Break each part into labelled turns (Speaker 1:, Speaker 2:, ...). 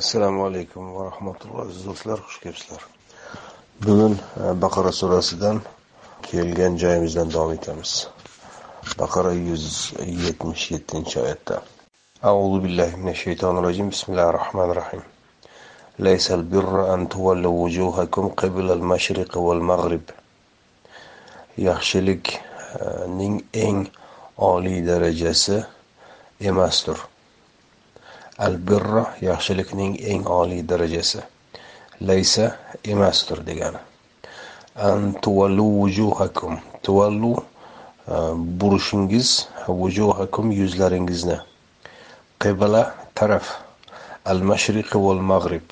Speaker 1: assalomu alaykum va rahmatulloh aziz do'stlar xush kelibsizlar bugun e, baqara surasidan kelgan joyimizdan davom etamiz baqara yuz yetmish yettinchi oyatda أعوذ بالله من الشيطان الرجيم بسم الله الرحمن الرحيم ليس البر أن تولوا وجوهكم قبل المشرق والمغرب yaxshilikning eng oliy darajasi emasdir Al-birra yaxshilikning eng oliy darajasi. Laysa emasdir degani. An tuvallu vujuhakum tuvallu e, burishingiz vujuhakum yuzlaringizni. Qibla taraf. Al mashriqi val mag'rib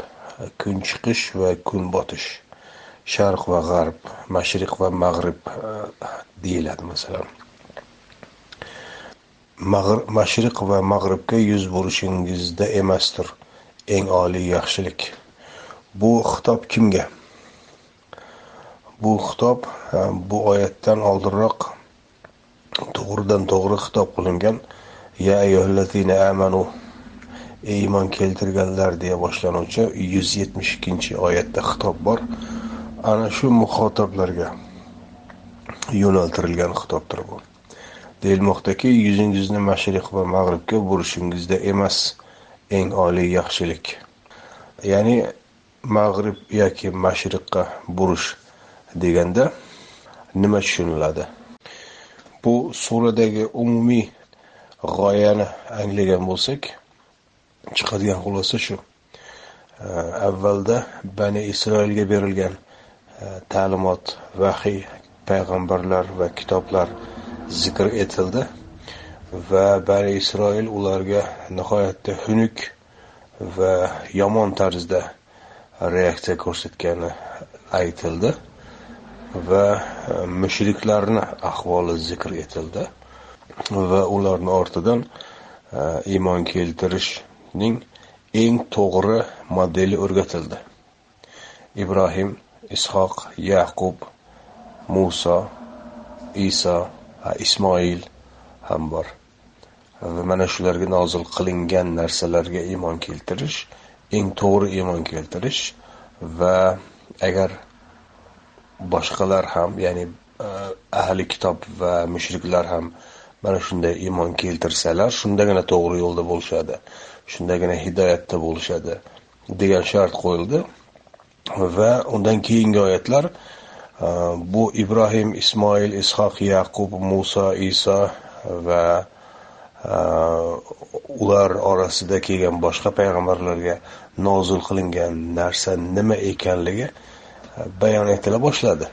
Speaker 1: kun chiqish va kun botish. Sharq va g'arb. Mashriq va mag'rib e, deyiladi masalan. Mashriq va mag'ribga yuz burishingizda emasdir eng oliy yaxshilik. Bu xitob kimga? Bu xitob bu oyatdan oldinroq to'g'ridan to'g'ri xitob qilingan ya ayyuhallazina amanu ey iymon keltirganlar deya boshlanuvchi yuz yetmish ikkinchi oyatda xitob bor. Ana shu muxotoblarga yo'naltirilgan xitobdir bu. Deyilmoqdaki yuzingizni mashriq va mag'ribga burishingizda emas eng oliy yaxshilik. Ya'ni mag'rib yoki mashriqqa burish deganda nima tushuniladi? Bu suradagi umumiy g'oyani anglagan bo'lsak chiqadigan xulosa shu. Avvalda bani isroilga berilgan e, ta'limot vahiy payg'ambarlar va kitoblar zikr etildi. Va bani isroil ularga nihoyatda xunuk va yomon tarzda reaksiya ko'rsatgani aytildi. Va e, mushriklarni ahvoli zikr etildi. Va ularni ortidan e, iymon keltirishning eng to'g'ri modeli o'rgatildi. Ibrohim ishoq yaqub muso iso ismoil ham bor. Va mana shularga nozil qilingan narsalarga iymon keltirish eng to'g'ri iymon keltirish va agar boshqalar ham ya'ni e, ahli kitob va mushriklar ham mana shunday iymon keltirsalar shundagina to'g'ri yo'lda bo'lishadi shundagina hidoyatda bo'lishadi degan shart qo'yildi. Va undan keyingi oyatlar bu ibrohim ismoil ishoq yaqub muso iso va ular orasida kelgan boshqa payg'ambarlarga nozil qilingan narsa nima ekanligi bayon etila boshladi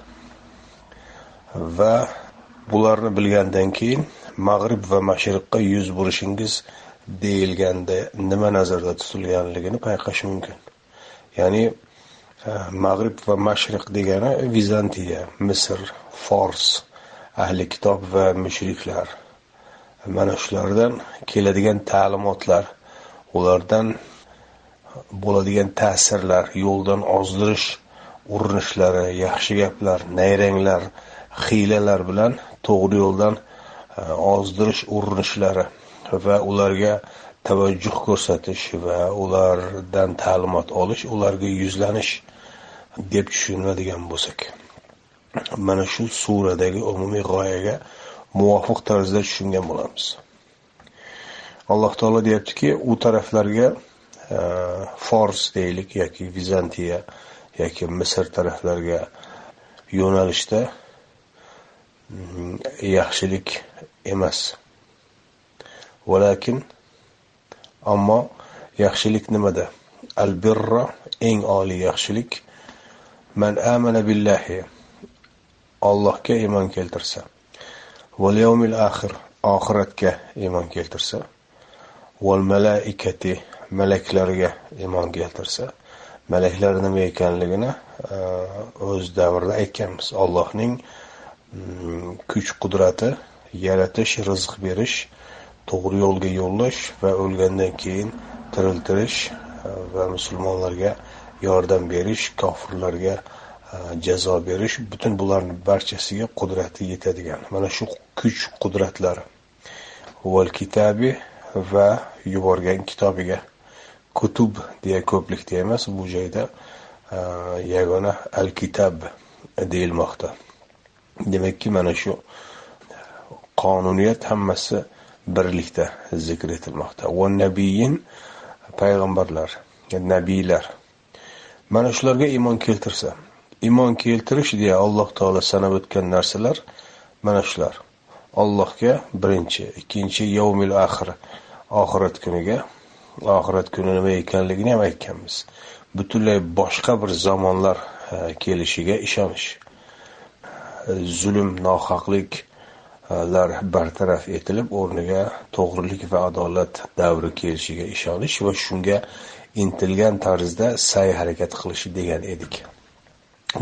Speaker 1: va bularni bilgandan keyin mag'rib va mashriqqa yuz burishingiz deyilganda nima nazarda tutilganligini payqash mumkin ya'ni mag'rib va mashriq degani vizantiya misr fors ahli kitob va mushriklar. Mana shulardan keladigan ta'limotlar ulardan bo'ladigan ta'sirlar yo'ldan ozdirish urinishlari yaxshi gaplar nayranglar hiylalar bilan to'g'ri yo'ldan ozdirish urinishlari va ularga tavajjuh ko'rsatish va ulardan ta'limot olish ularga yuzlanish deb tushunadigan bo'lsak mana shu suradagi umumiy g'oyaga muvofiq tarzda tushungan bo'lamiz. Alloh taolo deyaptiki u taraflarga e, fors deylik yoki vizantiya yoki misr taraflarga yo'nalishda mm, yaxshilik emas. Valakin ammo yaxshilik nimada? Al birra eng oliy yaxshilik. Man amana billahi Allohga iymon keltirsa. Val yawmil axir oxiratga iymon keltirsa. Val malaikati malaklarga iymon keltirsa. Malaklar nima ekanligini eh, o'z davrida aytganmiz. Allohning mm, kuch qudrati yaratish rizq berish to'g'ri yo'lga yo'llash va o'lgandan keyin tiriltirish e, va musulmonlarga yordam berish kofirlarga e, jazo berish butun bularni barchasiga qudrati yetadigan. Mana shu kuch qudratlar val kitabi va yuborgan kitobiga kutub deya ko'plikda emas bu joyda e, yagona al kitab deyilmoqda. Demakki mana shu qonuniyat hammasi birlikda zikr etilmoqda. Va nabiyin payg'ambarlar nabiylar mana shularga iymon keltirsa iymon keltirish deya alloh taolo sanab o'tgan narsalar mana shular. Allohga birinchi ikkinchi yovmil axir oxirat kuniga oxirat kuni nima ekanligini ham aytganmiz. Butunlay boshqa bir zamonlar e, kelishiga ishonish e, zulm lar bartaraf etilib o'rniga to'g'rilik va adolat davri kelishiga ishonish va shunga intilgan tarzda sa'y harakat qilishi degan edik.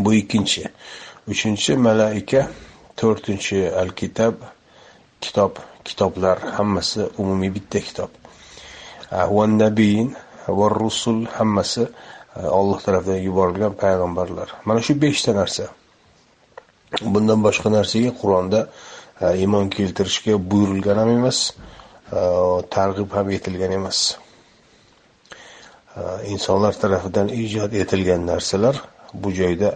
Speaker 1: Bu ikkinchi. Uchinchi malaika to'rtinchi al kitab kitob kitoblar hammasi umumiy bitta kitob. Va nabiyin va rusul hammasi Alloh tarafidan yuborilgan payg'ambarlar. Mana shu beshta narsa. Bundan boshqa narsaga qur'onda iymon keltirishga buyurilgan ham emas targ'ib ham etilgan emas. Insonlar tarafidan ijod etilgan narsalar bu joyda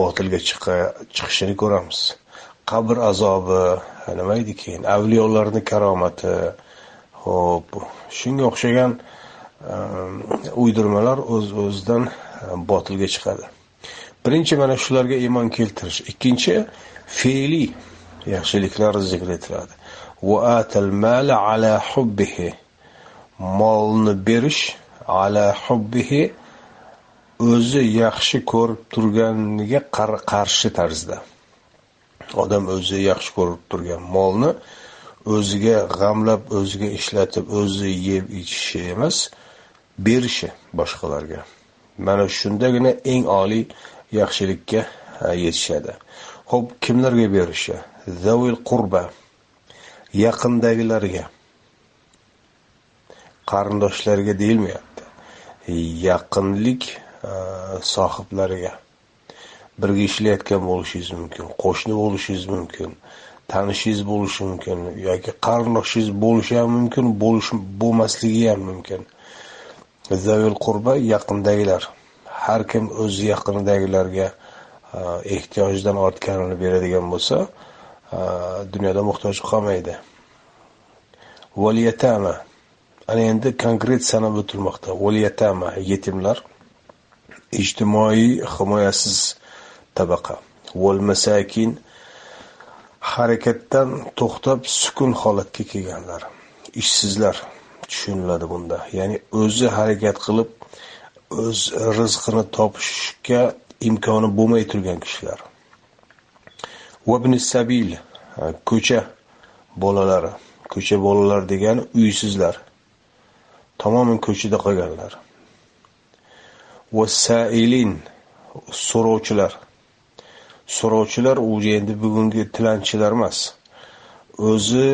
Speaker 1: botilga chiqishini ko'ramiz. Qabr azobi nima edi keyin avliyolarni karomati ho'p shunga o'xshagan uydirmalar o'z o'zidan botilga chiqadi. Birinchi mana shularga iymon keltirish. Ikkinchi fe'liy yaxshiliklar zikr etiladi. Va atal mala ala hubbihi. Molni berish ala hubbihi o'zi yaxshi ko'rib turganiga qarshi tarzda. Odam o'zi yaxshi ko'rib turgan molni o'ziga g'amlab o'ziga ishlatib o'zi yeb ichishi emas berishi boshqalarga. Mana shundagina eng oliy yaxshilikka yetishadi. Ho'p kimlarga berishi? Zavil qurba yaqindagilarga. Qarindoshlarga deyilmayapti. Yaqinlik e, sohiblariga. Birga ishlayotgan bo'lishingiz mumkin qo'shni bo'lishingiz mumkin tanishingiz bo'lishi mumkin yoki qarindoshingiz bo'lishi ham mumkin bo'lish bo'lmasligi ham mumkin. Zavil qurba yaqindagilar. Har kim o'z yaqinidagilarga ehtiyojidan ehtiyojdan ortganini beradigan bo'lsa э, dunyoda muhtoj qolmaydi. Valiyatama ana endi konkret sanab o'tilmoqda valiyatama yetimlar. Ijtimoiy himoyasiz tabaqa. Val masakin harakatdan to'xtab sukun holatga kelganlar. Ishsizlar tushuniladi bunda. Ya'ni o'zi harakat qilib o'z rizqini topishga imkoni bo'lmay turgan kishilar. Sabil ko'cha bolalari ko'cha bolalar degani uysizlar tamoman ko'chada qolganlar. Vasailin so'rovchilar. So'rovchilar u endi bugungi tilanchilar emas o'zi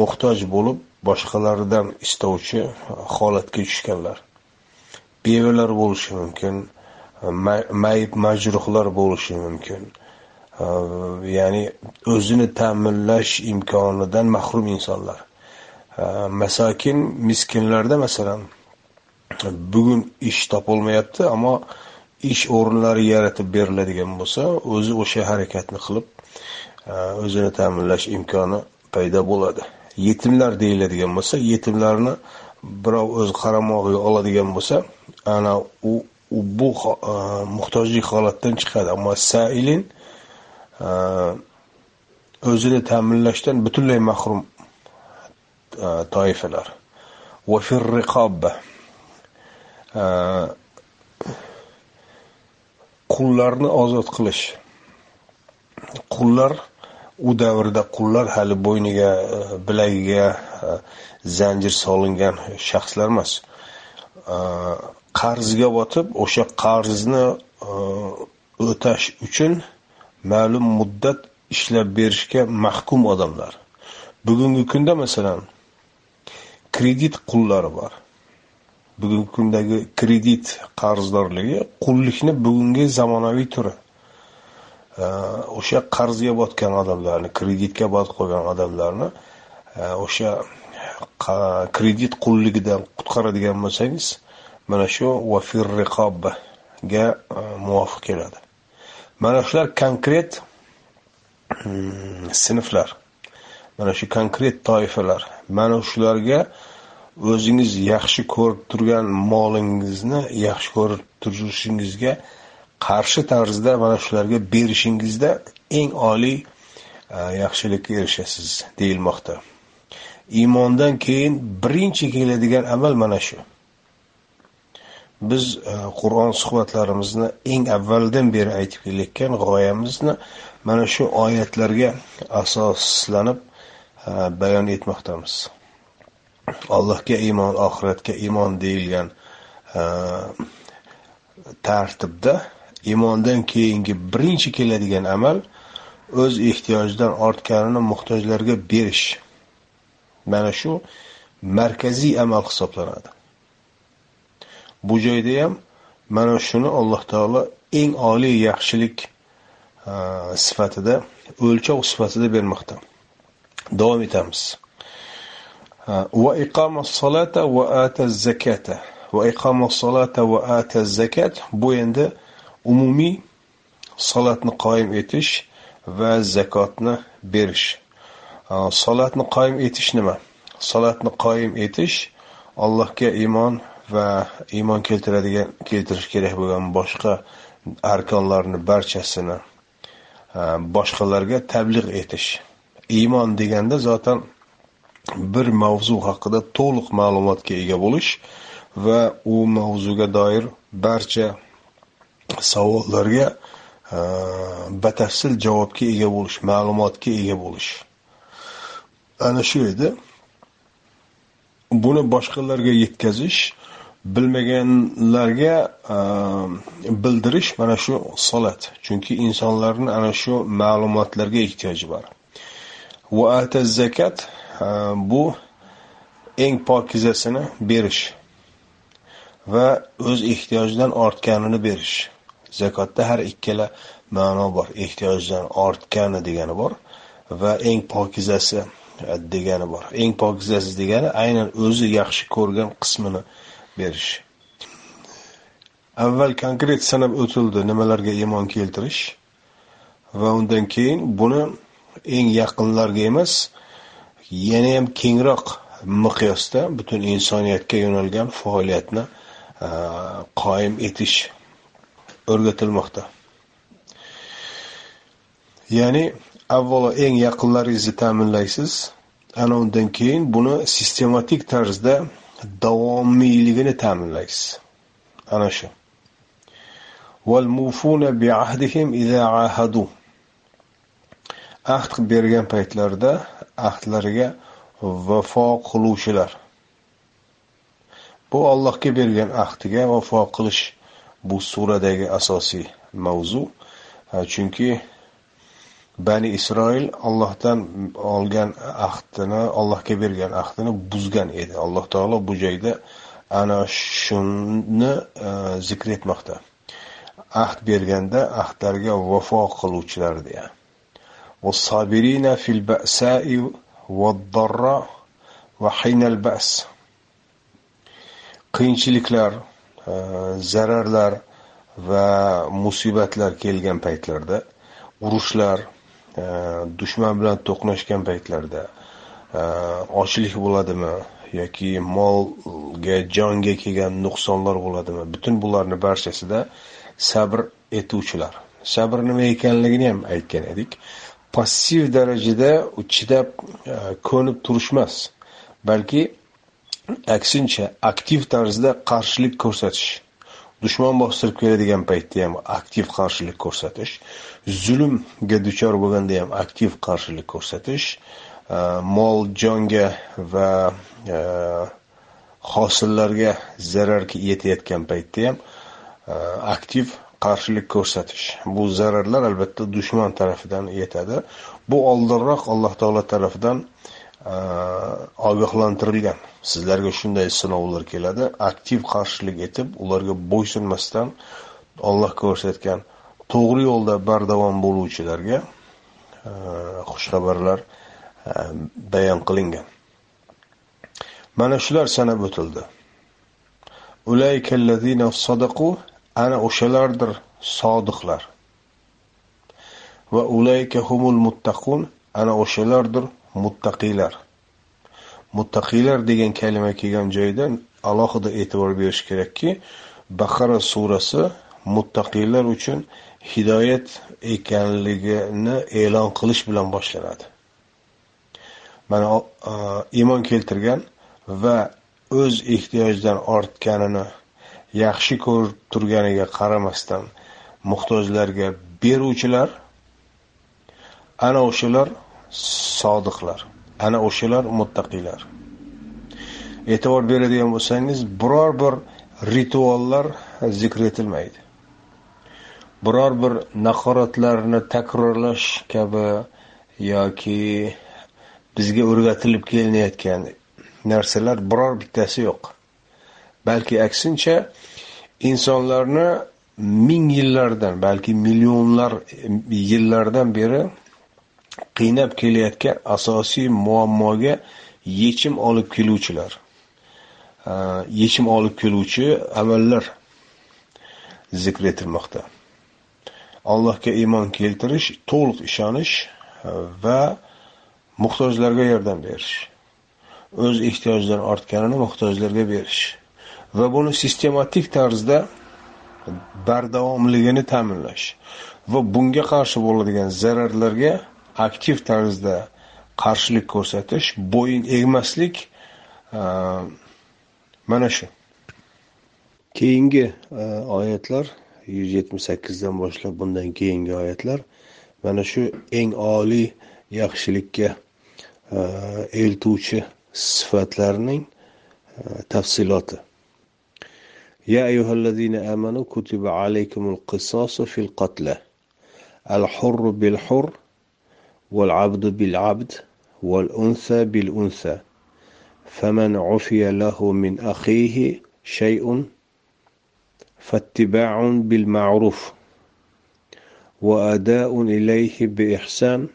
Speaker 1: muhtoj bo'lib boshqalardan istovchi holatga tushganlar. Bevalar bo'lishi mumkin mayib majruhlar bo'lishi mumkin. Ya'ni o'zini ta'minlash imkonidan mahrum insonlar. Masakin miskinlarda masalan bugun ish topolmayapti ammo ish o'rinlari yaratib beriladigan bo'lsa o'zi o'sha harakatni qilib o'zini ta'minlash imkoni paydo bo'ladi. Yetimlar deyiladigan bo'lsa yetimlarni birov o'z qaramog'iga oladigan bo'lsa ana u bu e, muhtojlik holatdan chiqadi. Ammo sailin e, o'zini ta'minlashdan butunlay mahrum e, toifalar. Va qullarni ozod qilish. Qullar u davrda qullar hali bo'yniga bilagiga zanjir solingan shaxslar emas. Qarzga botib o'sha qarzni e, o'tash uchun ma'lum muddat ishlab berishga mahkum odamlar. Bugungi kunda masalan kredit qullari bor. Bugungi kundagi kredit qarzdorligi qullikni bugungi zamonaviy turi. E, o'sha qarzga botgan odamlarni kreditga botib qolgan odamlarni e, o'sha kredit qulligidan qutqaradigan bo'lsangiz mana shu vafir riqobga e, muvofiq keladi. Mana shular konkret mm, sinflar. Mana shu konkret toifalar. Mana shularga o'zingiz yaxshi ko'rib turgan molingizni yaxshi ko'rib turishingizga qarshi tarzda mana shularga berishingizda eng oliy e, yaxshilikka erishasiz deyilmoqda. Iymondan keyin birinchi keladigan amal mana shu. Biz e, qur'on suhbatlarimizni eng avvaldan beri aytib kelayotgan g'oyamizni mana shu oyatlarga asoslanib e, bayon etmoqdamiz. Allohga iymon oxiratga iymon deyilgan e, tartibda iymondan keyingi birinchi keladigan amal o'z ehtiyojidan ortganini muhtojlarga berish. Mana shu markaziy amal hisoblanadi. Bu joyda ham mana shuni alloh taolo eng oliy yaxshilik e, sifatida o'lchov sifatida bermoqda. Davom etamiz. E, va iqoma solata va ata zakata va iqoma solata va ata zakat bu endi umumiy solatni qoyim etish va zakotni berish. E, solatni qoyim etish nima? Solatni qoyim etish allohga iymon va iymon keltiradigan keltirish kerak bo'lgan boshqa arkonlarni barchasini e, boshqalarga tabliq etish. Iymon deganda zotan bir mavzu haqida to'liq ma'lumotga ega bo'lish va u mavzuga doir barcha savollarga e, batafsil javobga ega bo'lish ma'lumotga ega bo'lish. Ana shu edi. Buni boshqalarga yetkazish bilmaganlarga e, bildirish mana shu solat. Chunki insonlarni ana shu ma'lumotlarga ehtiyoji bor. Va ata zakat e, bu eng pokizasini berish va o'z ehtiyojidan ortganini berish. Zakotda har ikkala ma'no bor. Ehtiyojdan ortgani degani bor va eng pokizasi e, degani bor. Eng pokizasi degani aynan o'zi yaxshi ko'rgan qismini berish. Avval konkret sanab o'tildi nimalarga iymon keltirish va undan keyin buni eng yaqinlarga emas yanayam kengroq miqyosda butun insoniyatga yo'nalgan faoliyatni e, qoyim etish o'rgatilmoqda. Ya'ni avvalo eng yaqinlaringizni ta'minlaysiz ana undan keyin buni sistematik tarzda davomiyligini ta'minlaysiz. Ana shu. Ahd bergan paytlarida ahdlariga vafo qiluvchilar. Bu Allohga bergan ahdiga vafo qilish bu suradagi asosiy mavzu. Chunki bani isroil Allohdan olgan ahdini Allohga bergan ahdini buzgan edi alloh taolo bu joyda ana shuni e, zikr etmoqda ahd berganda ahdlarga vafo qiluvchilar deya والصابرين في البأساء والضراء وحين البأس qiyinchiliklar e, zararlar va musibatlar kelgan paytlarda urushlar dushman bilan to'qnashgan paytlarda ochlik bo'ladimi yoki molga jonga kelgan nuqsonlar bo'ladimi butun bularni barchasida sabr etuvchilar sabr nima ekanligini ham aytgan edik passiv darajada chidab ko'nib turish emas balki aksincha aktiv tarzda qarshilik ko'rsatish dushman bostirib keladigan paytda ham aktiv qarshilik ko'rsatish zulmga duchor bo'lganda ham aktiv qarshilik ko'rsatish e, mol jonga va e, hosillarga zarar yetayotgan paytda ham e, aktiv qarshilik ko'rsatish. Bu zararlar albatta dushman tarafidan yetadi. Bu oldinroq alloh taolo tarafidan Э, ogohlantirilgan. Sizlarga shunday sinovlar keladi. Aktiv qarshilik etib ularga bo'ysunmasdan olloh ko'rsatgan to'g'ri yo'lda bardavom bo'luvchilarga e, xushxabarlar e, bayon qilingan. Mana shular sanab o'tildi. Ulaykallazina sadaqu ana o'shalardir sodiqlar. Va ulayka humul muttaqun ana o'shalardir muttaqiylar. Muttaqiylar degan kalima kelgan joyda alohida e'tibor berish kerakki baqara surasi muttaqiylar uchun hidoyat ekanligini e'lon qilish bilan boshlanadi. Mana iymon keltirgan va o'z ehtiyojidan ortganini yaxshi ko'rib turganiga qaramasdan muhtojlarga beruvchilar ana o'shalar sodiqlar. Ana o'shalar muttaqiylar e'tibor beradigan bo'lsangiz biror bir rituallar zikr etilmaydi. Biror bir naqoratlarni takrorlash kabi yoki bizga o'rgatilib kelinayotgan narsalar biror bittasi yo'q. Balki aksincha insonlarni ming yillardan balki millionlar yillardan beri qiynab kelayotgan asosiy muammoga yechim olib keluvchilar. Yechim olib keluvchi amallar zikr etilmoqda. Allohga iymon keltirish to'liq ishonish va muhtojlarga yordam berish. O'z ehtiyojlari ortganini muhtojlarga berish. Va buni sistematik tarzda bardavomligini ta'minlash va bunga qarshi bo'ladigan zararlarga aktiv tarzda qarshilik ko'rsatish bo'yin egmaslik mana shu keyingi oyatlar yuz yetmish sakkizdan boshlab bundan keyingi oyatlar mana shu eng oliy yaxshilikka eltuvchi sifatlarning tafsiloti يا أيها الذين آمنوا كتب عليكم القصاص في القتلى الحر بالحر والعبد بالعبد والأنثى بالأنثى فمن عفي له من أخيه شيء فاتباع بالمعروف وأداء إليه بإحسان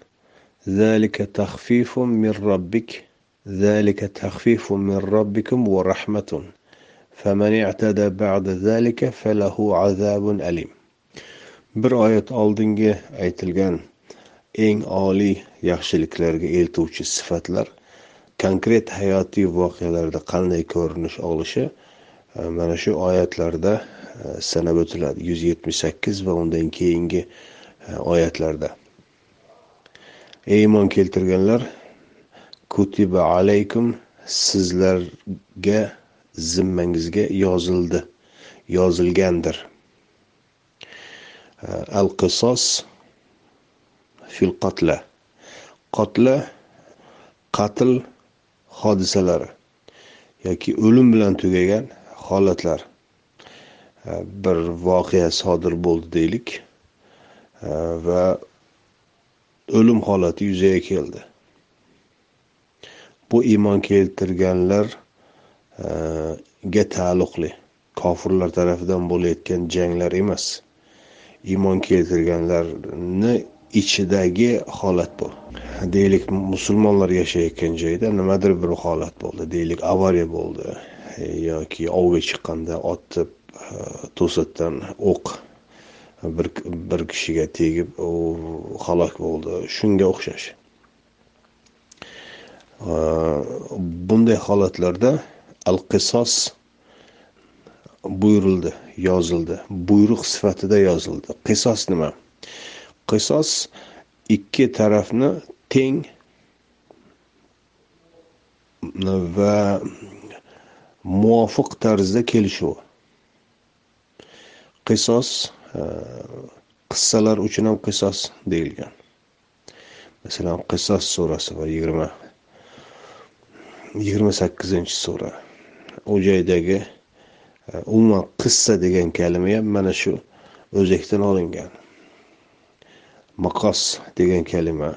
Speaker 1: ذلك تخفيف من ربك ذلك تخفيف من ربكم ورحمة فمن اعتدى بعد ذلك فله عذاب أليم. Bir oyat aytilgan. Eng oliy yaxshiliklarga eltuvchi sifatlar konkret hayotiy voqealarda qanday ko'rinish olishi e, mana shu oyatlarda e, sanab o'tiladi. Yuz yetmish sakkiz va undan keyingi e, oyatlarda. Ey iymon keltirganlar kutiba alaykum sizlarga zimmangizga yozildi yozilgandir. Al qisos fil qatla. Qatla qatl hodisalari yoki o'lim bilan tugagan holatlar. E, bir voqea sodir bo'ldi deylik. E, va o'lim holati yuzaga keldi. Bu iymon keltirganlarga e, taalluqli kofirlar tarafidan bo'layotgan janglar emas. Iymon keltirganlarni ichidagi holat bu. Deylik musulmonlar yashayotgan joyda nimadir bir holat bo'ldi. Deylik avariya bo'ldi. E, yoki ovga chiqqanda otib e, to'satdan o'q bir bir kishiga tegib u halok bo'ldi. Shunga o'xshash. E, bunday holatlarda al qisos buyurildi yozildi. Buyruq sifatida yozildi. Qisos nima? Qisos ikki tarafni teng va muvofiq tarzda kelishuvi. Qisos e, qissalar uchun ham qisos deyilgan. Masalan qisos surasi va yigirma yigirma sakkizinchi sura. U joydagi e, umuman qissa degan kalima ham mana shu o'zakdan olingan. Maqos degan kalima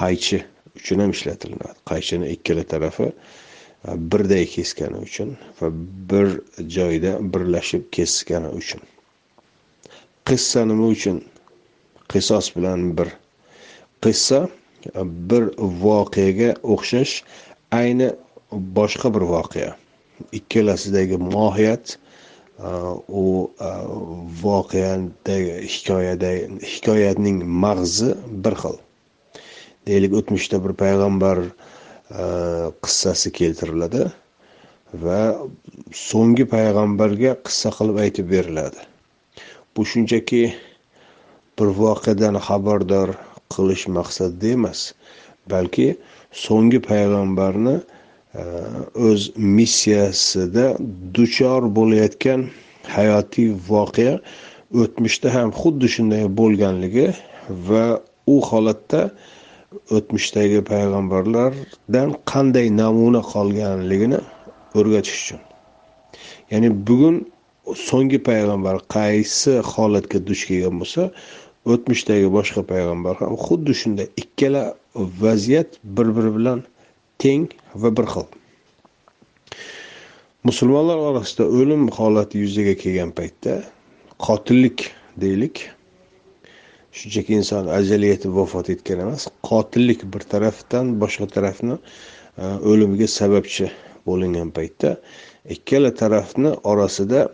Speaker 1: qaychi uchun ham ishlatilinadi qaychini ikkala tarafi e, birday kesgani uchun va bir joyda birlashib kesgani uchun. Qissa nima uchun? Qisos bilan bir. Qissa e, bir voqeaga o'xshash ayni boshqa bir voqea. Ikkalasidagi mohiyat Э, u э, voqeadagi hikoyada hikoyatning mag'zi bir xil. Deylik o'tmishda bir payg'ambar e, qissasi keltiriladi va so'nggi payg'ambarga qissa qilib aytib beriladi. Bu shunchaki bir voqeadan xabardor qilish maqsadida emas balki so'nggi payg'ambarni o'z missiyasida duchor bo'layotgan hayotiy voqea o'tmishda ham xuddi shunday bo'lganligi va u holatda o'tmishdagi payg'ambarlardan qanday namuna qolganligini o'rgatish uchun. Ya'ni bugun so'nggi payg'ambar qaysi holatga duch kelgan bo'lsa o'tmishdagi boshqa payg'ambar ham xuddi shunday ikkala vaziyat bir biri bilan teng va bir xil. Musulmonlar orasida o'lim holati yuzaga kelgan paytda qotillik deylik. Shunchaki inson ajali yetib vafot etgan emas qotillik bir tarafdan boshqa tarafni e, o'limiga sababchi bo'lingan paytda ikkala tarafni orasida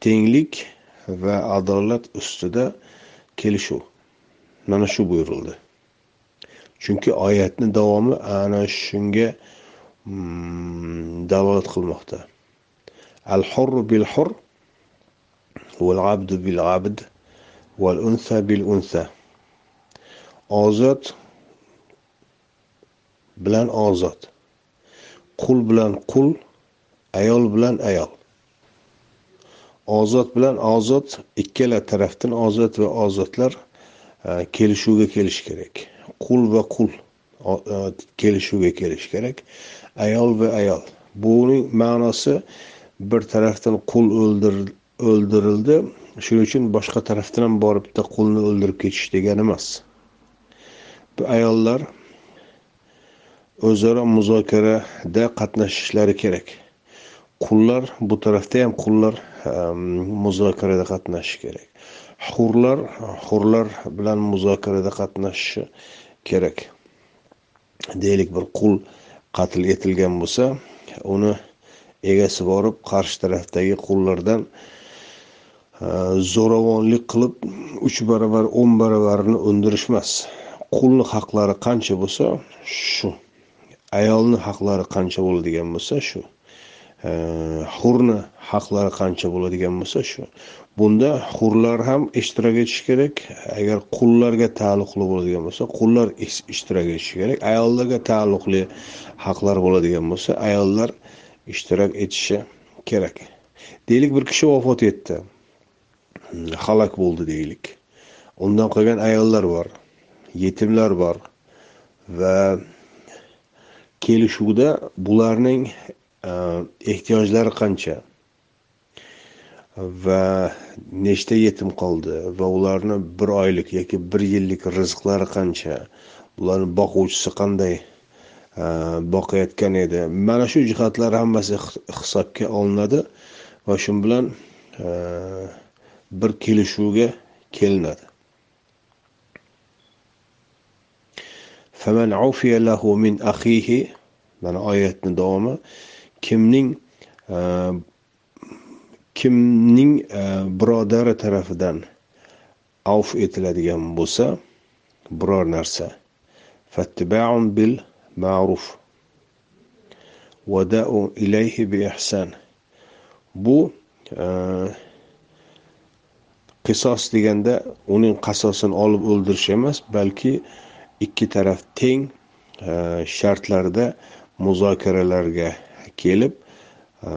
Speaker 1: tenglik va adolat ustida kelishuv. Mana shu buyurildi. Chunki oyatni davomi ana shunga hmm, dalolat qilmoqda. Al hurru bil hur val abdu bil abd val unsa bil unsa ozod bilan ozod. Qul bilan qul ayol bilan ayol. Ozod bilan ozod ikkala tarafdan ozod va ozodlar kelishuvga kelish kerak. Qul va qul e, kelishuvga kelish kerak. Ayol va ayol. Buning ma'nosi bir tarafdan qul o'ldirildi shuning uchun boshqa tarafdan ham boribda qulni o'ldirib ketish degani emas. Bu ayollar o'zaro muzokarada qatnashishlari kerak. Qullar bu tarafda ham qullar ehm, muzokarada qatnashishi kerak. Hurlar hurlar bilan muzokarada qatnashishi kerak. Deylik bir qul qatl etilgan bo'lsa uni egasi borib qarshi tarafdagi qullardan e, zo'ravonlik qilib uch barobar o'n baravarini undirish emas qulni haqlari qancha bo'lsa shu. Ayolni haqlari qancha bo'ladigan bo'lsa shu. E, Hurni haqlari qancha bo'ladigan bo'lsa shu. Bunda hurlar ham ishtirok etishi kerak. Agar qullarga taalluqli bo'ladigan bo'lsa qullar ishtirok etishi kerak. Ayollarga taalluqli haqlar bo'ladigan bo'lsa ayollar ishtirok etishi kerak. Deylik bir kishi vafot etdi. Halok bo'ldi deylik. Undan qolgan ayollar bor yetimlar bor va kelishuvda bularning e, ehtiyojlari qancha? Va nechta yetim qoldi va ularni bir oylik yoki bir yillik rizqlari qancha? Ularni boquvchisi qanday e, boqayotgan edi? Mana shu jihatlar hammasi hisobga olinadi va shu bilan e, bir kelishuvga kelinadi. Mana oyatni davomi kimning e, kimning e, birodari tarafidan avf etiladigan bo'lsa biror narsa. Fattibaun bil ma'ruf. Vadau ilayhi bi ihsan. Bu e, qisos deganda uning qasosini olib o'ldirish emas balki ikki taraf teng e, shartlarda muzokaralarga kelib e,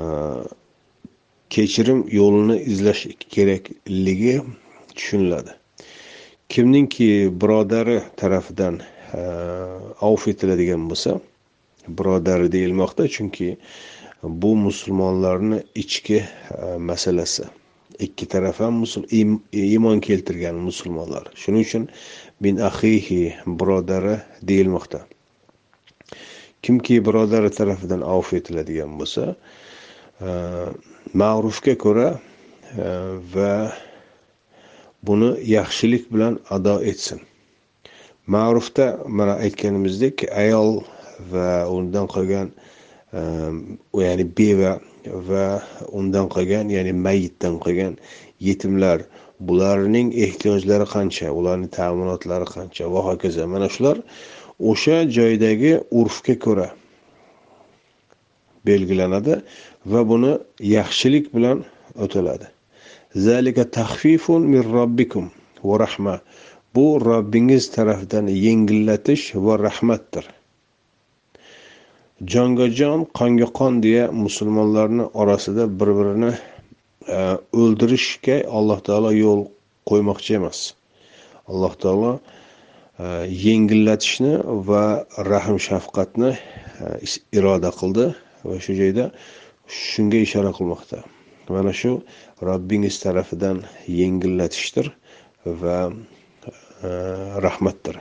Speaker 1: kechirim yo'lini izlash kerakligi tushuniladi. Kimningki birodari tarafidan avf etiladigan bo'lsa birodari deyilmoqda chunki bu musulmonlarni ichki masalasi. Ikki taraf ham iymon keltirgan musulmonlar. Shuning uchun bin ahihi birodari deyilmoqda. Kimki birodari tarafidan avf etiladigan bo'lsa ma'rufga ko'ra va buni yaxshilik bilan ado etsin ma'rufda mana aytganimizdek ayol va undan qolgan ya'ni beva va undan qolgan ya'ni mayitdan qolgan yetimlar bularning ehtiyojlari qancha ularni ta'minotlari qancha va hokazo mana shular o'sha joydagi urfga ko'ra belgilanadi va buni yaxshilik bilan o'taladi zalika tahfifun min robbikum va rahma. Bu robbingiz tarafidan yengillatish va rahmatdir. Jonga jon qonga qon deya musulmonlarni orasida bir birini e, o'ldirishga alloh taolo yo'l qo'ymoqchi emas. Alloh taolo e, yengillatishni va rahm shafqatni e, iroda qildi va shu joyda shunga ishora qilmoqda. Mana shu robbingiz tarafidan yengillatishdir va e, rahmatdir.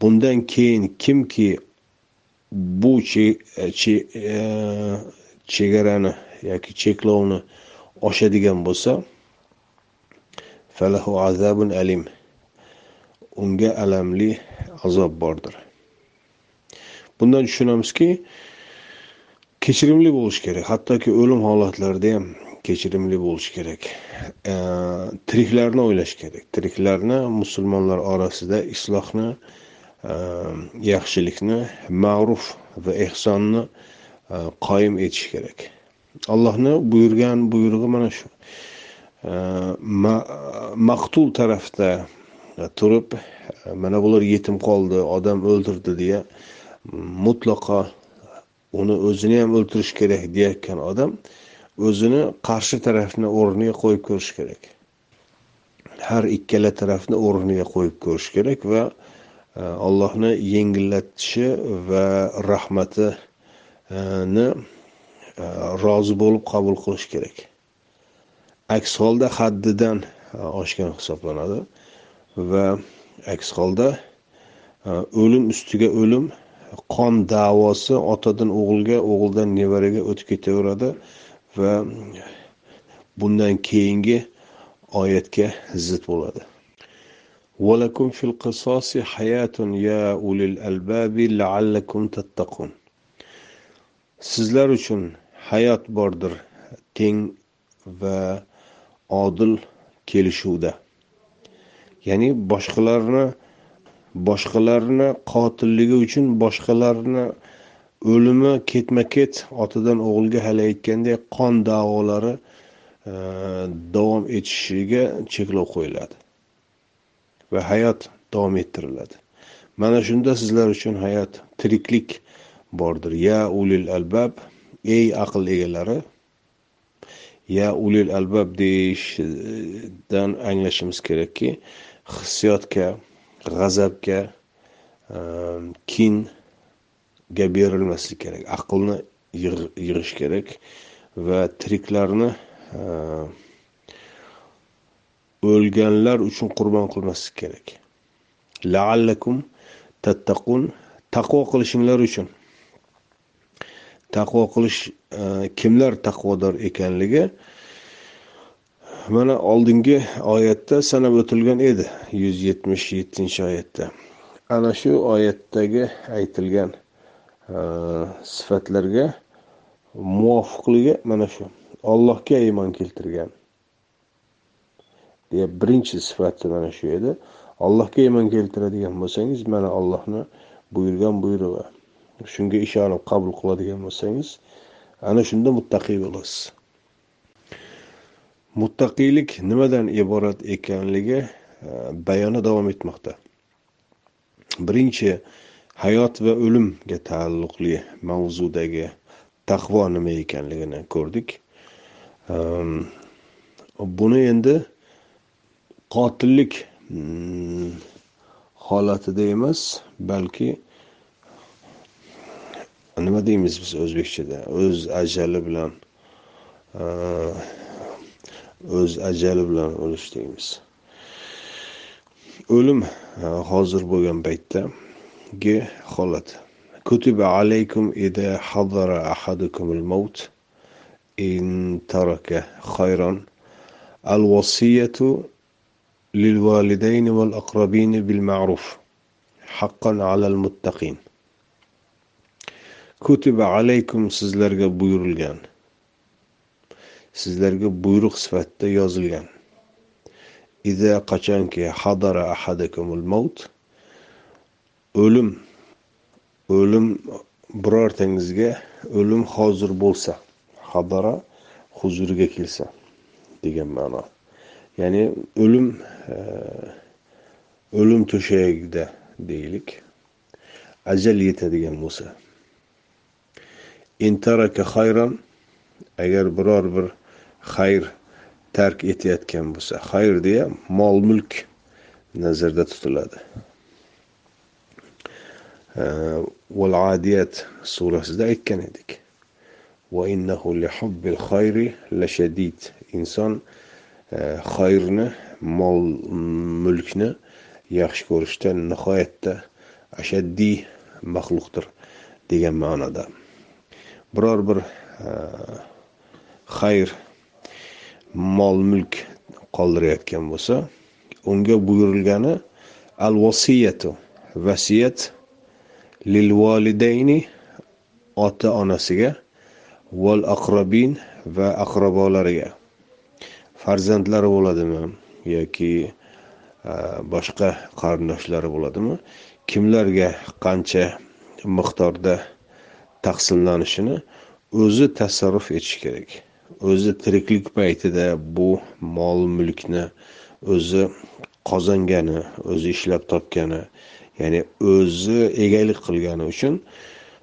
Speaker 1: Bundan keyin kimki bu e, chegarani yoki cheklovni oshadigan bo'lsa falahu azabun alim unga alamli azob bordir. Bundan tushunamizki kechirimli bo'lish kerak. Hattoki o'lim holatlarida ham kechirimli bo'lish kerak. Tiriklarni o'ylash kerak. Tiriklarni musulmonlar orasida islohni e, yaxshilikni ma'ruf va ehsonni e, qoyim etish kerak. Allohni buyurgan buyrug'i mana shu. E, maqtul tarafda turib mana bular yetim qoldi odam o'ldirdi deya mutlaqo uni o'zini ham o'ltirish kerak deyayotgan odam o'zini qarshi tarafni o'rniga qo'yib ko'rish kerak. Har ikkala tarafni o'rniga qo'yib ko'rish kerak va e, allohni yengillatishi va rahmatini e, rozi bo'lib qabul qilish kerak. Aks holda haddidan e, oshgan hisoblanadi va aks holda o'lim ustiga o'lim qon davosi otadan o'g'ilga o'g'ildan nevaraga o'tib ketaveradi va bundan keyingi oyatga zid bo'ladi. Sizlar uchun hayot bordir teng va odil kelishuvda. Ya'ni boshqalarni boshqalarni qotilligi uchun boshqalarni o'limi ketma ket otadan o'g'ilga hali aytgandek qon da'volari e, davom etishiga cheklov qo'yiladi va hayot davom ettiriladi. Mana shunda sizlar uchun hayot tiriklik bordir. Ya ulil albab ey aql egalari ya ulil albab deyishdan anglashimiz kerakki hissiyotga g'azabga e, kinga berilmaslik kerak aqlni yig'ish kerak va tiriklarni e, o'lganlar uchun qurbon qilmaslik kerak. Laallakum tattaqun taqvo qilishinglar uchun. Taqvo qilish e, kimlar taqvodor ekanligi mana oldingi oyatda sanab o'tilgan edi yuz yetmish yettinchi oyatda. Ana shu oyatdagi aytilgan e, sifatlarga muvofiqligi mana shu. Ollohga iymon keltirgan deya birinchi sifati mana shu edi. Allohga iymon keltiradigan bo'lsangiz mana allohni buyurgan buyrug'i. Shunga ishonib qabul qiladigan bo'lsangiz ana shunda muttaqiy bo'lasiz. Muttaqiylik nimadan iborat ekanligi e, bayoni davom etmoqda. Birinchi hayot va o'limga taalluqli mavzudagi taqvo nima ekanligini ko'rdik. E, buni endi qotillik mm, holatida emas balki nima deymiz biz o'zbekchada o'z ajali bilan e, o'z ajali bilan o'lishligimiz o'lim hozir bo'lgan paytdagi holat. Kutiba alaykum ida hadara ahadukum al maut. In taraka khayran. Al wasiyatu lil validayni wal aqrabin bil ma'ruf. Haqqan al-muttaqin. kutiba alaykum sizlarga buyurilgan. Sizlarga buyruq sifatida yozilgan. Ida qachonki hadara ahadakumul maut o'lim o'lim birortangizga o'lim hozir bo'lsa hadara huzuriga kelsa degan ma'no. Ya'ni o'lim e, o'lim to'shagida deylik. Ajal yetadigan bo'lsa. Intaraka hayron agar biror bir xayr tark etayotgan bo'lsa xayr deya mol mulk nazarda tutiladi. Val adiyat surasida aytgan edik. Innahu li lashadid inson e, xayrni mol mulkni yaxshi ko'rishda nihoyatda ashaddiy maxluqdir degan ma'noda. Biror bir e, xayr mol mulk qoldirayotgan bo'lsa unga buyurilgani al vasiyatu vasiyat lil volidayni ota onasiga val aqrabin va aqrabolariga farzandlari bo'ladimi yoki e, boshqa qarindoshlari bo'ladimi? Kimlarga qancha miqdorda taqsimlanishini o'zi tasarruf etishi kerak? O'zi tiriklik paytida bu mol mulkni o'zi qozongani o'zi ishlab topgani ya'ni o'zi egalik qilgani uchun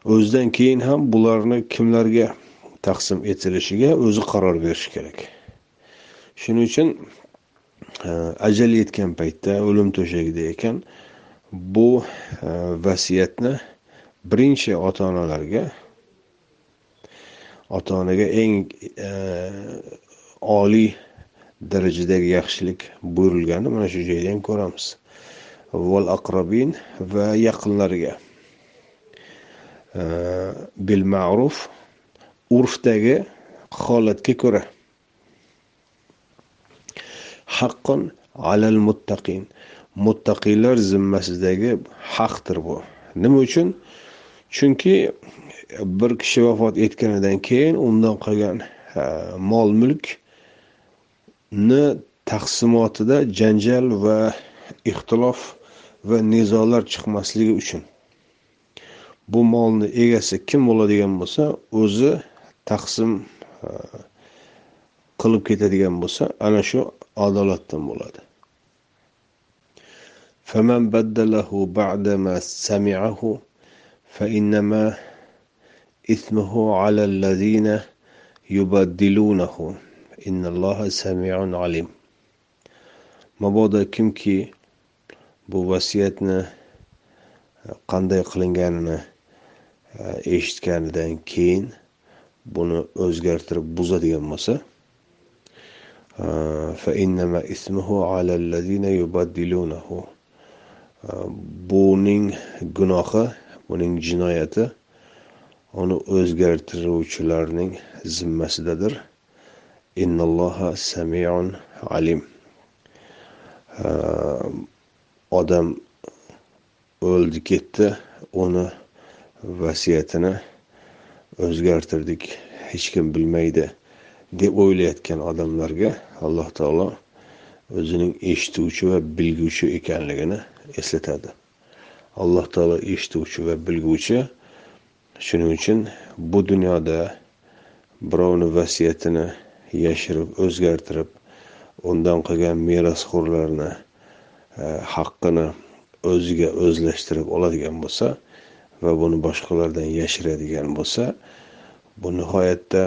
Speaker 1: o'zidan keyin ham bularni kimlarga taqsim etilishiga o'zi qaror berishi kerak. Shuning uchun e, ajali yetgan paytda o'lim to'shagida ekan bu e, vasiyatni birinchi ota onalarga ota onaga eng e, oliy darajadagi yaxshilik buyurilgani mana shu joyda ham ko'ramiz. Val aqrabin va yaqinlarga e, bil ma'ruf urfdagi holatga ko'ra. Haqqon alal muttaqin. Muttaqiylar zimmasidagi haqdir bu. Nima uchun? Chunki bir kishi vafot etganidan keyin undan qolgan mol mulkni taqsimotida janjal va ixtilof va nizolar chiqmasligi uchun bu molni egasi kim bo'ladigan bo'lsa o'zi taqsim qilib ketadigan bo'lsa ana shu adolatdan bo'ladi فمن بدله بعدما سمعه فإنما إثمه على الذين يبدلونه إن الله سميع عليم mabodo kimki bu vasiyatni qanday qilinganini eshitganidan keyin buni o'zgartirib buzadigan bo'lsa buning gunohi buning jinoyati uni o'zgartiruvchilarning zimmasidadir. Innalloha samiun alim. Odam o'ldi ketdi uni vasiyatini o'zgartirdik hech kim bilmaydi deb o'ylayotgan odamlarga alloh taolo o'zining eshituvchi va bilguvchi ekanligini eslatadi. Alloh taolo eshituvchi va bilguvchi shuning uchun bu dunyoda birovni vasiyatini yashirib o'zgartirib undan qolgan merosxo'rlarni e, haqqini o'ziga o'zlashtirib oladigan bo'lsa va buni boshqalardan yashiradigan bo'lsa bu nihoyatda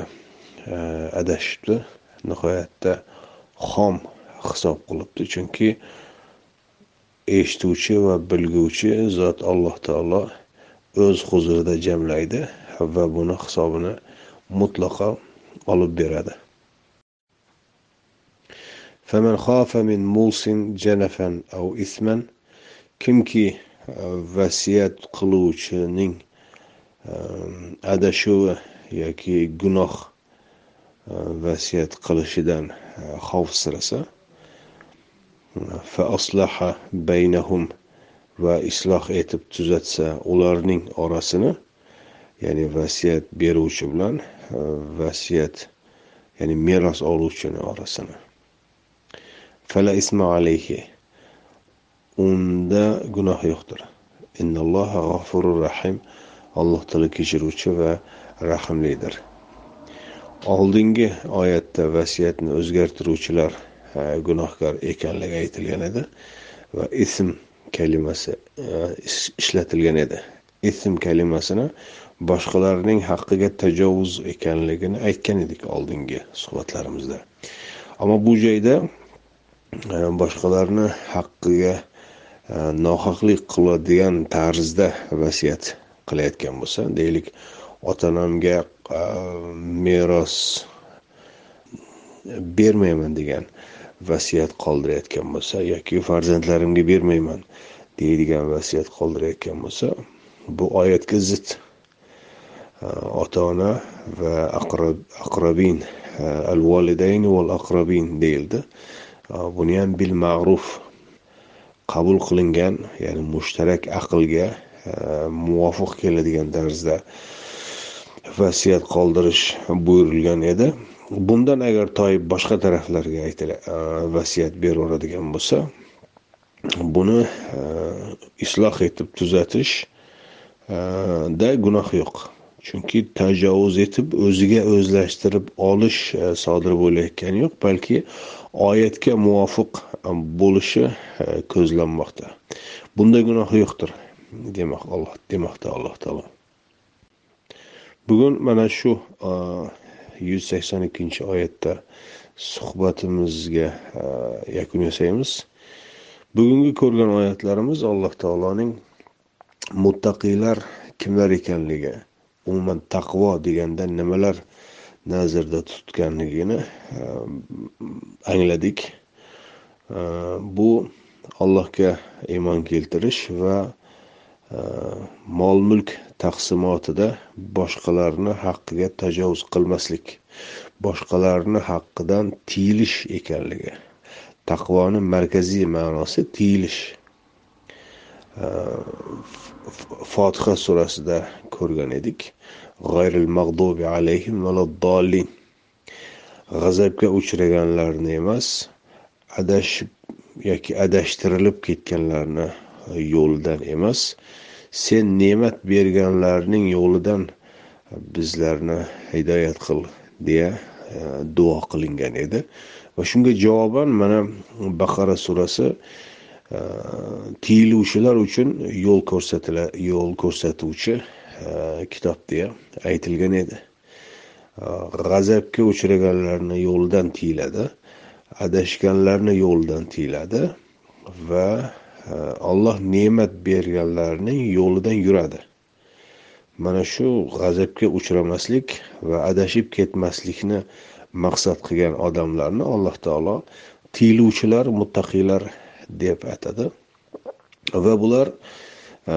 Speaker 1: e, adashibdi nihoyatda xom hisob qilibdi. Chunki eshituvchi va bilguvchi zot alloh taolo o'z huzurida jamlaydi va buni hisobini mutlaqo olib beradi فمن خاف من موص جنفا أو إثما kimki vasiyat qiluvchining adashuvi yoki gunoh vasiyat qilishidan xavfsirasa fa aslaha baynahum va isloh etib tuzatsa ularning orasini ya'ni vasiyat beruvchi bilan e, vasiyat ya'ni meros oluvchini orasini. Fala isma alayhi. Unda gunoh yo'qdir. Innalloha g'afurur rahim. Alloh taolo kechiruvchi va rahmlidir oldingi oyatda vasiyatni o'zgartiruvchilar e, gunohkor ekanligi aytilgan edi va ism kalimasi e, ishlatilgan edi. Ism kalimasini boshqalarning haqqiga tajovuz ekanligini aytgan edik oldingi suhbatlarimizda. Ammo bu joyda e, boshqalarni haqqiga e, nohaqlik qiladigan tarzda vasiyat qilayotgan bo'lsa deylik ota onamga meros bermayman degan vasiyat qoldirayotgan bo'lsa yoki farzandlarimga bermayman deydigan vasiyat qoldirayotgan bo'lsa bu oyatga zid. Ota ona va aqrabin al validayn val aqrabin deyildi. Buni ham bil ma'ruf qabul qilingan ya'ni mushtarak aqlga muvofiq keladigan tarzda vasiyat qoldirish buyurilgan edi. Bundan agar toyib boshqa taraflarga e, vasiyat beraveradigan bo'lsa buni e, isloh etib tuzatishda e, gunoh yo'q. Chunki tajovuz etib o'ziga o'zlashtirib olish sodir bo'layotgani yo'q balki oyatga muvofiq bo'lishi ko'zlanmoqda. Bunda gunoh yo'qdir demoq alloh demoqda alloh taolo. Bugun mana shu yuz sakson ikkinchi oyatda suhbatimizga e, yakun yasaymiz. Bugungi ko'rgan oyatlarimiz alloh taoloning muttaqiylar kimlar ekanligi umuman taqvo deganda nimalar nazarda tutganligini e, angladik. E, bu allohga iymon keltirish va mol mulk taqsimotida boshqalarni haqqiga tajovuz qilmaslik boshqalarni haqqidan tiyilish ekanligi taqvoni markaziy ma'nosi tiyilish. Fotiha surasida ko'rgan edik. G'ayril mag'dubi alayhim g'azabga uchraganlarni emas adashib yoki adashtirilib ketganlarni yo'lidan emas sen ne'mat berganlarning yo'lidan bizlarni hidoyat qil deya e, duo qilingan edi. Va shunga javoban mana baqara surasi e, tiyiluvchilar uchun yo'l ko'rsatila yo'l ko'rsatuvchi e, kitob deya aytilgan edi. G'azabga uchraganlarni yo'lidan tiyiladi adashganlarni yo'lidan tiyiladi va olloh ne'mat berganlarning yo'lidan yuradi. Mana shu g'azabga uchramaslik va adashib ketmaslikni maqsad qilgan odamlarni alloh taolo tiyiluvchilar muttaqiylar deb atadi. Va bular e,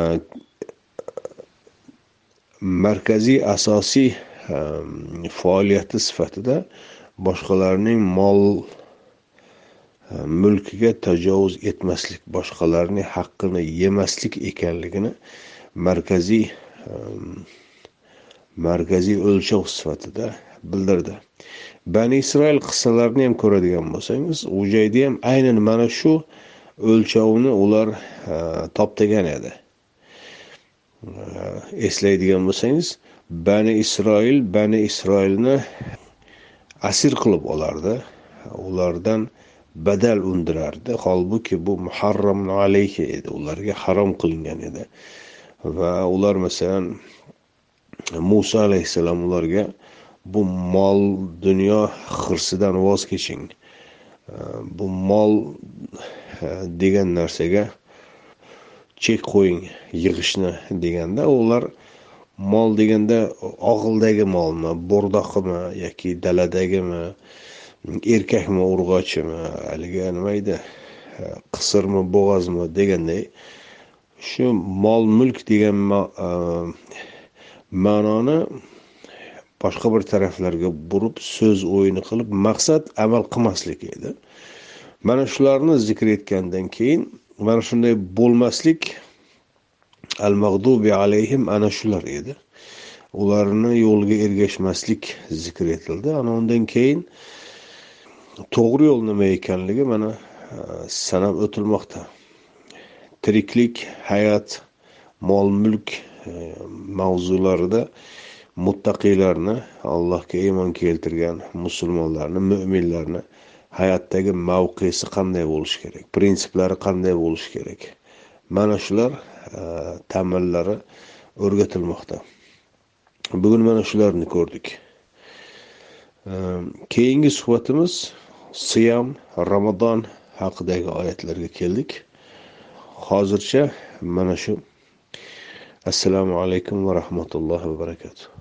Speaker 1: markaziy asosiy e, faoliyati sifatida boshqalarning mol mulkiga tajovuz etmaslik boshqalarning haqqini yemaslik ekanligini markaziy markaziy o'lchov sifatida bildirdi. Bani isroil qissalarini ham ko'radigan bo'lsangiz u joyda ham aynan mana shu o'lchovni ular e, toptagan edi. E, eslaydigan bo'lsangiz bani isroil bani isroilni e, asir qilib olardi. Ulardan badal undirardi. Holbuki bu muharram alayhi edi. Ularga harom qilingan edi. Va ular masalan muso alayhissalom ularga bu mol dunyo hirsidan voz keching. Bu mol degan narsaga chek qo'ying yig'ishni deganda ular mol deganda og'ildagi molmi bo'rdoqimi yoki daladagimi erkakmi urg'ochimi haligi nima edi? Qisirmi bo'g'ozmi deganday shu mol mulk degan e, ma'noni boshqa bir taraflarga burib so'z o'yini qilib maqsad amal qilmaslik edi. Mana shularni zikr etgandan keyin mana shunday bo'lmaslik al mag'dubi alayhim ana shular edi. Ularni yo'liga ergashmaslik zikr etildi. Ana undan keyin to'g'ri yo'l nima ekanligi mana e, sanab o'tilmoqda. Tiriklik hayot mol mulk e, mavzularida muttaqiylarni allohga iymon keltirgan musulmonlarni mo'minlarni hayotdagi mavqesi qanday bo'lishi kerak prinsiplari qanday bo'lishi kerak? Mana shular e, o'rgatilmoqda. Bugun mana shularni ko'rdik. E, keyingi suhbatimiz siyam ramazon haqidagi oyatlarga keldik. Hozircha mana shu. Assalomu alaykum va rahmatullohi va barakatuh.